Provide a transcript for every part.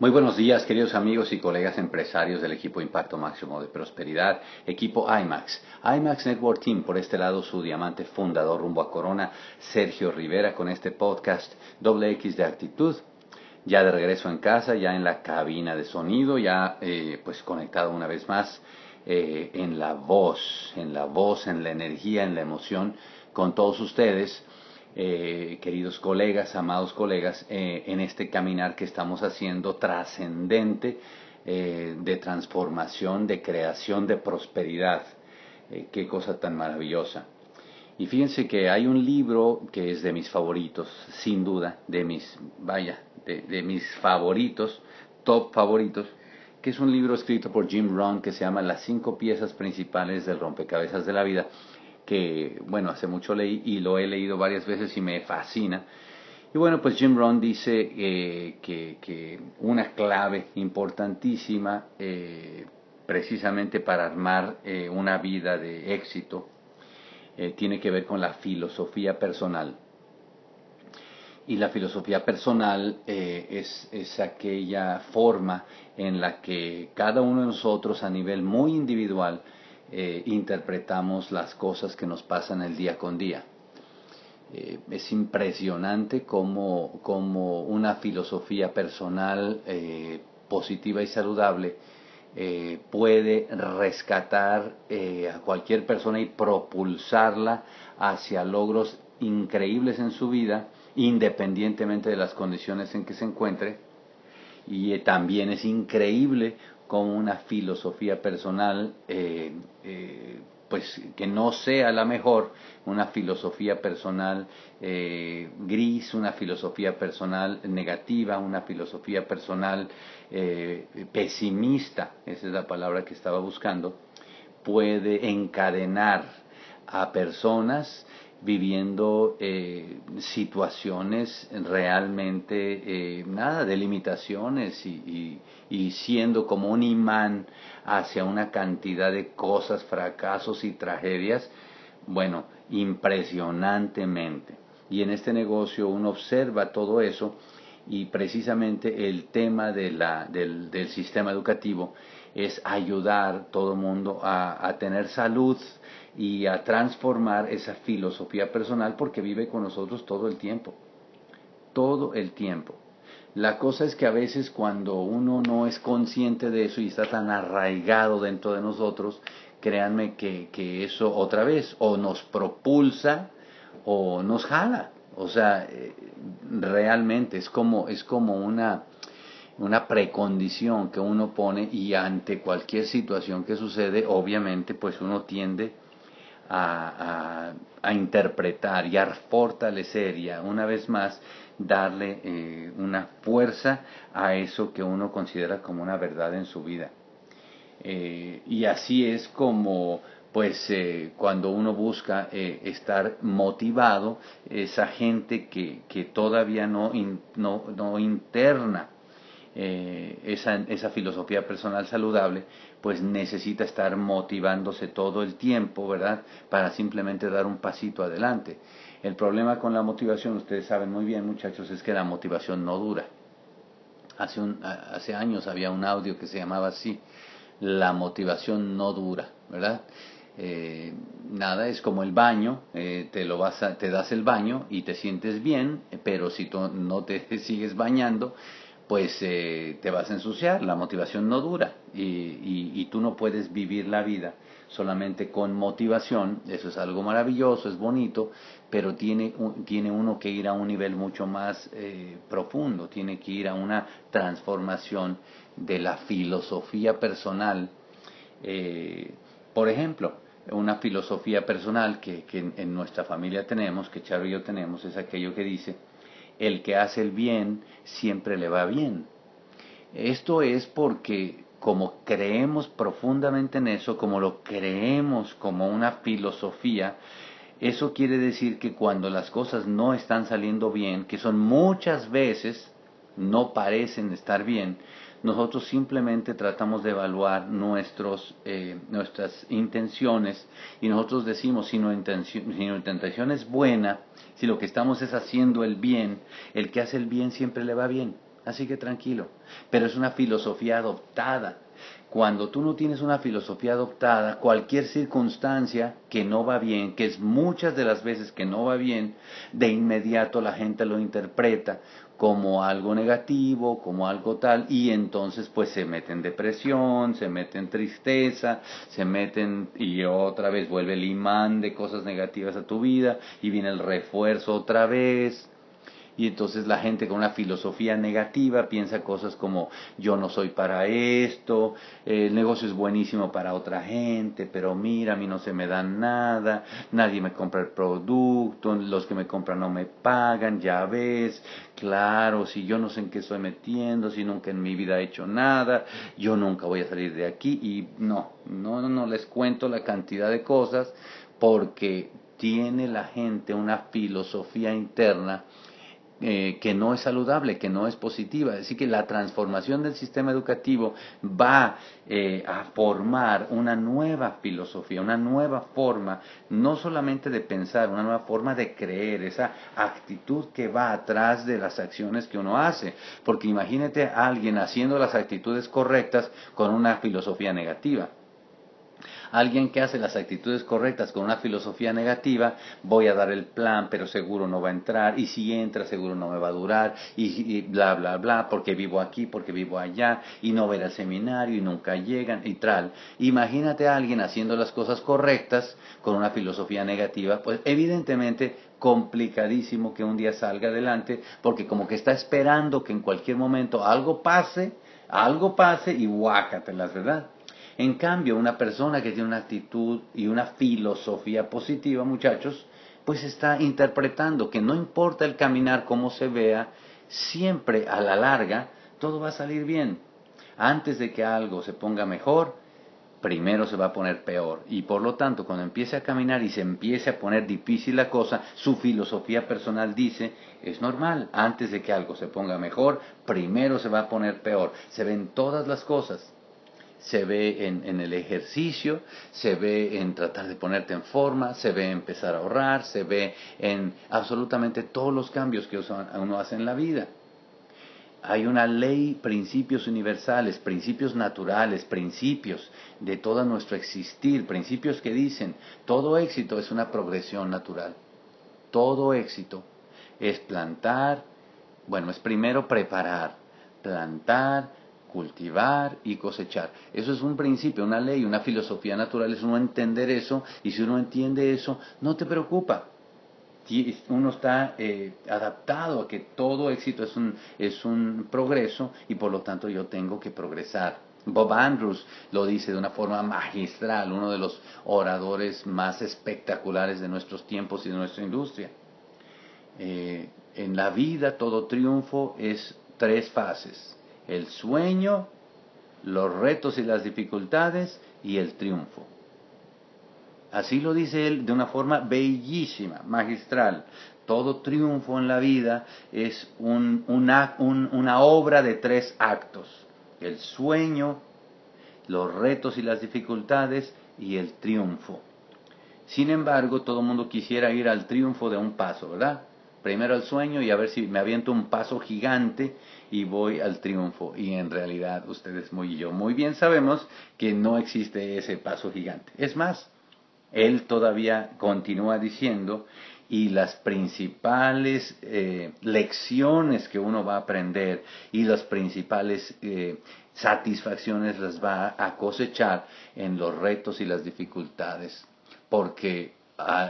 Muy buenos días, queridos amigos y colegas empresarios del equipo Impacto Máximo de Prosperidad, equipo IMAX. IMAX Network Team, por este lado su diamante fundador rumbo a Corona, Sergio Rivera, con este podcast Doble X de Actitud. Ya de regreso en casa, ya en la cabina de sonido, ya eh, pues conectado una vez más eh, en la voz, en la voz, en la energía, en la emoción con todos ustedes eh, queridos colegas, amados colegas, eh, en este caminar que estamos haciendo trascendente eh, de transformación, de creación, de prosperidad. qué cosa tan maravillosa. Y fíjense que hay un libro que es de mis favoritos, sin duda, de mis, vaya, de mis favoritos, top favoritos, que es un libro escrito por Jim Rohn que se llama Las cinco piezas principales del rompecabezas de la vida que, bueno, hace mucho leí y lo he leído varias veces y me fascina. Y bueno, pues Jim Rohn dice eh, que, una clave importantísima eh, precisamente para armar eh, una vida de éxito tiene que ver con la filosofía personal. Y la filosofía personal es, es aquella forma en la que cada uno de nosotros a nivel muy individual eh, interpretamos las cosas que nos pasan el día con día. Eh, es impresionante cómo, una filosofía personal eh, positiva y saludable puede rescatar a cualquier persona y propulsarla hacia logros increíbles en su vida, independientemente de las condiciones en que se encuentre. Y también es increíble como una filosofía personal, eh, eh, pues que no sea la mejor, una filosofía personal eh, gris, una filosofía personal negativa, una filosofía personal pesimista, esa es la palabra que estaba buscando, puede encadenar a personas viviendo eh, situaciones realmente eh, nada de limitaciones y, siendo como un imán hacia una cantidad de cosas, fracasos y tragedias, bueno, impresionantemente. Y en este negocio uno observa todo eso y precisamente el tema de la, del, del sistema educativo es ayudar todo mundo a, a tener salud, y a transformar esa filosofía personal porque vive con nosotros todo el tiempo, todo el tiempo. La cosa es que a veces cuando uno no es consciente de eso y está tan arraigado dentro de nosotros, créanme que, que eso otra vez o nos propulsa o nos jala. O sea, eh, realmente es como, es como una, una precondición que uno pone y ante cualquier situación que sucede, obviamente pues uno tiende a, interpretar y a fortalecer y a una vez más darle eh, una fuerza a eso que uno considera como una verdad en su vida. Eh, y así es como pues eh, cuando uno busca estar motivado, esa gente que, que todavía no, no, no interna eh, esa, esa filosofía personal saludable, pues necesita estar motivándose todo el tiempo, ¿verdad? Para simplemente dar un pasito adelante. El problema con la motivación, ustedes saben muy bien muchachos, es que la motivación no dura. Hace, un, hace años había un audio que se llamaba así, la motivación no dura, ¿verdad? Eh, nada, es como el baño, eh, te, lo vas a, te das el baño y te sientes bien, pero si tú no te sigues bañando, pues eh, te vas a ensuciar, la motivación no dura y, tú no puedes vivir la vida solamente con motivación, eso es algo maravilloso, es bonito, pero tiene, tiene uno que ir a un nivel mucho más eh, profundo, tiene que ir a una transformación de la filosofía personal. Eh, por ejemplo, una filosofía personal que, que en nuestra familia tenemos, que Charo y yo tenemos, es aquello que dice, el que hace el bien siempre le va bien. Esto es porque como creemos profundamente en eso, como lo creemos como una filosofía, eso quiere decir que cuando las cosas no están saliendo bien, que son muchas veces, no parecen estar bien, nosotros simplemente tratamos de evaluar nuestros, eh, nuestras intenciones y nosotros decimos si nuestra, intención, si nuestra intención es buena, si lo que estamos es haciendo el bien, el que hace el bien siempre le va bien. Así que tranquilo. Pero es una filosofía adoptada. Cuando tú no tienes una filosofía adoptada, cualquier circunstancia que no va bien, que es muchas de las veces que no va bien, de inmediato la gente lo interpreta como algo negativo, como algo tal, y entonces pues se mete en depresión, se mete en tristeza, se meten y otra vez vuelve el imán de cosas negativas a tu vida y viene el refuerzo otra vez y entonces la gente con una filosofía negativa piensa cosas como yo no soy para esto, el negocio es buenísimo para otra gente, pero mira, a mí no se me da nada, nadie me compra el producto, los que me compran no me pagan, ya ves, claro, si yo no sé en qué estoy metiendo, si nunca en mi vida he hecho nada, yo nunca voy a salir de aquí y no, no, no les cuento la cantidad de cosas porque tiene la gente una filosofía interna eh, que no es saludable, que no es positiva. Así que la transformación del sistema educativo va eh, a formar una nueva filosofía, una nueva forma, no solamente de pensar, una nueva forma de creer, esa actitud que va atrás de las acciones que uno hace. Porque imagínate a alguien haciendo las actitudes correctas con una filosofía negativa Alguien que hace las actitudes correctas con una filosofía negativa, voy a dar el plan, pero seguro no va a entrar, y si entra seguro no me va a durar, y, bla, bla, bla, porque vivo aquí, porque vivo allá, y no ver al seminario, y nunca llegan, y tal. Imagínate a alguien haciendo las cosas correctas con una filosofía negativa, pues evidentemente complicadísimo que un día salga adelante, porque como que está esperando que en cualquier momento algo pase, algo pase y guácatelas, ¿verdad? En cambio, una persona que tiene una actitud y una filosofía positiva, muchachos, pues está interpretando que no importa el caminar como se vea, siempre a la larga todo va a salir bien. Antes de que algo se ponga mejor, primero se va a poner peor. Y por lo tanto, cuando empiece a caminar y se empiece a poner difícil la cosa, su filosofía personal dice, es normal, antes de que algo se ponga mejor, primero se va a poner peor. Se ven todas las cosas se ve en, el ejercicio, se ve en tratar de ponerte en forma, se ve en empezar a ahorrar, se ve en absolutamente todos los cambios que uno hace en la vida. Hay una ley, principios universales, principios naturales, principios de todo nuestro existir, principios que dicen, todo éxito es una progresión natural. Todo éxito es plantar, bueno, es primero preparar, plantar, cultivar y cosechar. Eso es un principio, una ley, una filosofía natural, es uno entender eso y si uno entiende eso, no te preocupa. Uno está eh, adaptado a que todo éxito es un, es un progreso y por lo tanto yo tengo que progresar. Bob Andrews lo dice de una forma magistral, uno de los oradores más espectaculares de nuestros tiempos y de nuestra industria. Eh, en la vida todo triunfo es tres fases el sueño, los retos y las dificultades y el triunfo. Así lo dice él de una forma bellísima, magistral. Todo triunfo en la vida es una, una obra de tres actos. El sueño, los retos y las dificultades y el triunfo. Sin embargo, todo el mundo quisiera ir al triunfo de un paso, ¿verdad? Primero el sueño y a ver si me aviento un paso gigante y voy al triunfo. Y en realidad ustedes muy y yo muy bien sabemos que no existe ese paso gigante. Es más, él todavía continúa diciendo y las principales eh, lecciones que uno va a aprender y las principales eh, satisfacciones las va a cosechar en los retos y las dificultades. Porque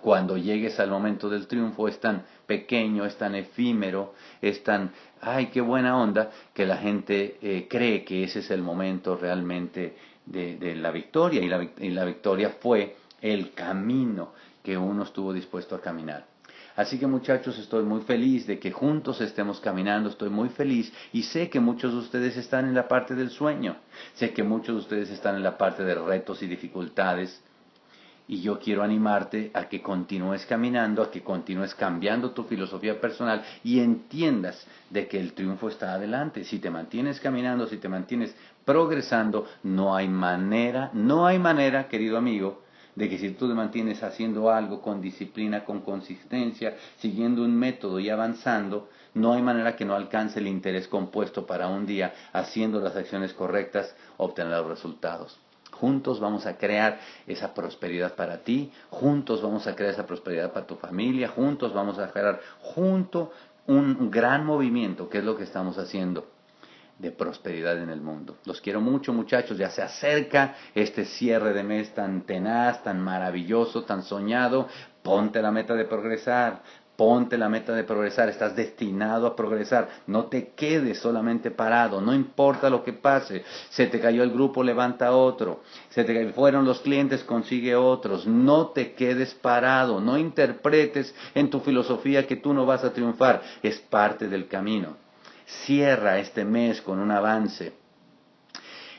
cuando llegues al momento del triunfo es tan pequeño, es tan efímero, es tan, ay, qué buena onda, que la gente eh, cree que ese es el momento realmente de, la victoria y la, y la victoria fue el camino que uno estuvo dispuesto a caminar. Así que muchachos, estoy muy feliz de que juntos estemos caminando, estoy muy feliz y sé que muchos de ustedes están en la parte del sueño, sé que muchos de ustedes están en la parte de retos y dificultades, y yo quiero animarte a que continúes caminando, a que continúes cambiando tu filosofía personal y entiendas de que el triunfo está adelante. Si te mantienes caminando, si te mantienes progresando, no hay manera, no hay manera, querido amigo, de que si tú te mantienes haciendo algo con disciplina, con consistencia, siguiendo un método y avanzando, no hay manera que no alcance el interés compuesto para un día, haciendo las acciones correctas, obtener los resultados. Juntos vamos a crear esa prosperidad para ti, juntos vamos a crear esa prosperidad para tu familia, juntos vamos a crear junto un gran movimiento, que es lo que estamos haciendo de prosperidad en el mundo. Los quiero mucho muchachos, ya se acerca este cierre de mes tan tenaz, tan maravilloso, tan soñado. Ponte la meta de progresar, Ponte la meta de progresar, estás destinado a progresar. No te quedes solamente parado, no importa lo que pase. Se te cayó el grupo, levanta otro. Se te fueron los clientes, consigue otros. No te quedes parado, no interpretes en tu filosofía que tú no vas a triunfar. Es parte del camino. Cierra este mes con un avance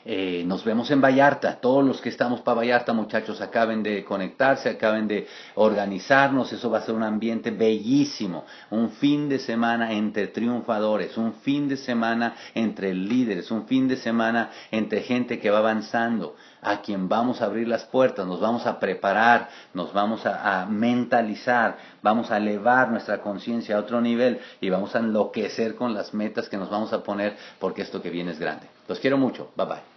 eh, nos vemos en Vallarta. Todos los que estamos para Vallarta, muchachos, acaben de conectarse, acaben de organizarnos. Eso va a ser un ambiente bellísimo. Un fin de semana entre triunfadores, un fin de semana entre líderes, un fin de semana entre gente que va avanzando, a quien vamos a abrir las puertas, nos vamos a preparar, nos vamos a mentalizar, vamos a elevar nuestra conciencia a otro nivel y vamos a enloquecer con las metas que nos vamos a poner porque esto que viene es grande. Los quiero mucho. Bye bye.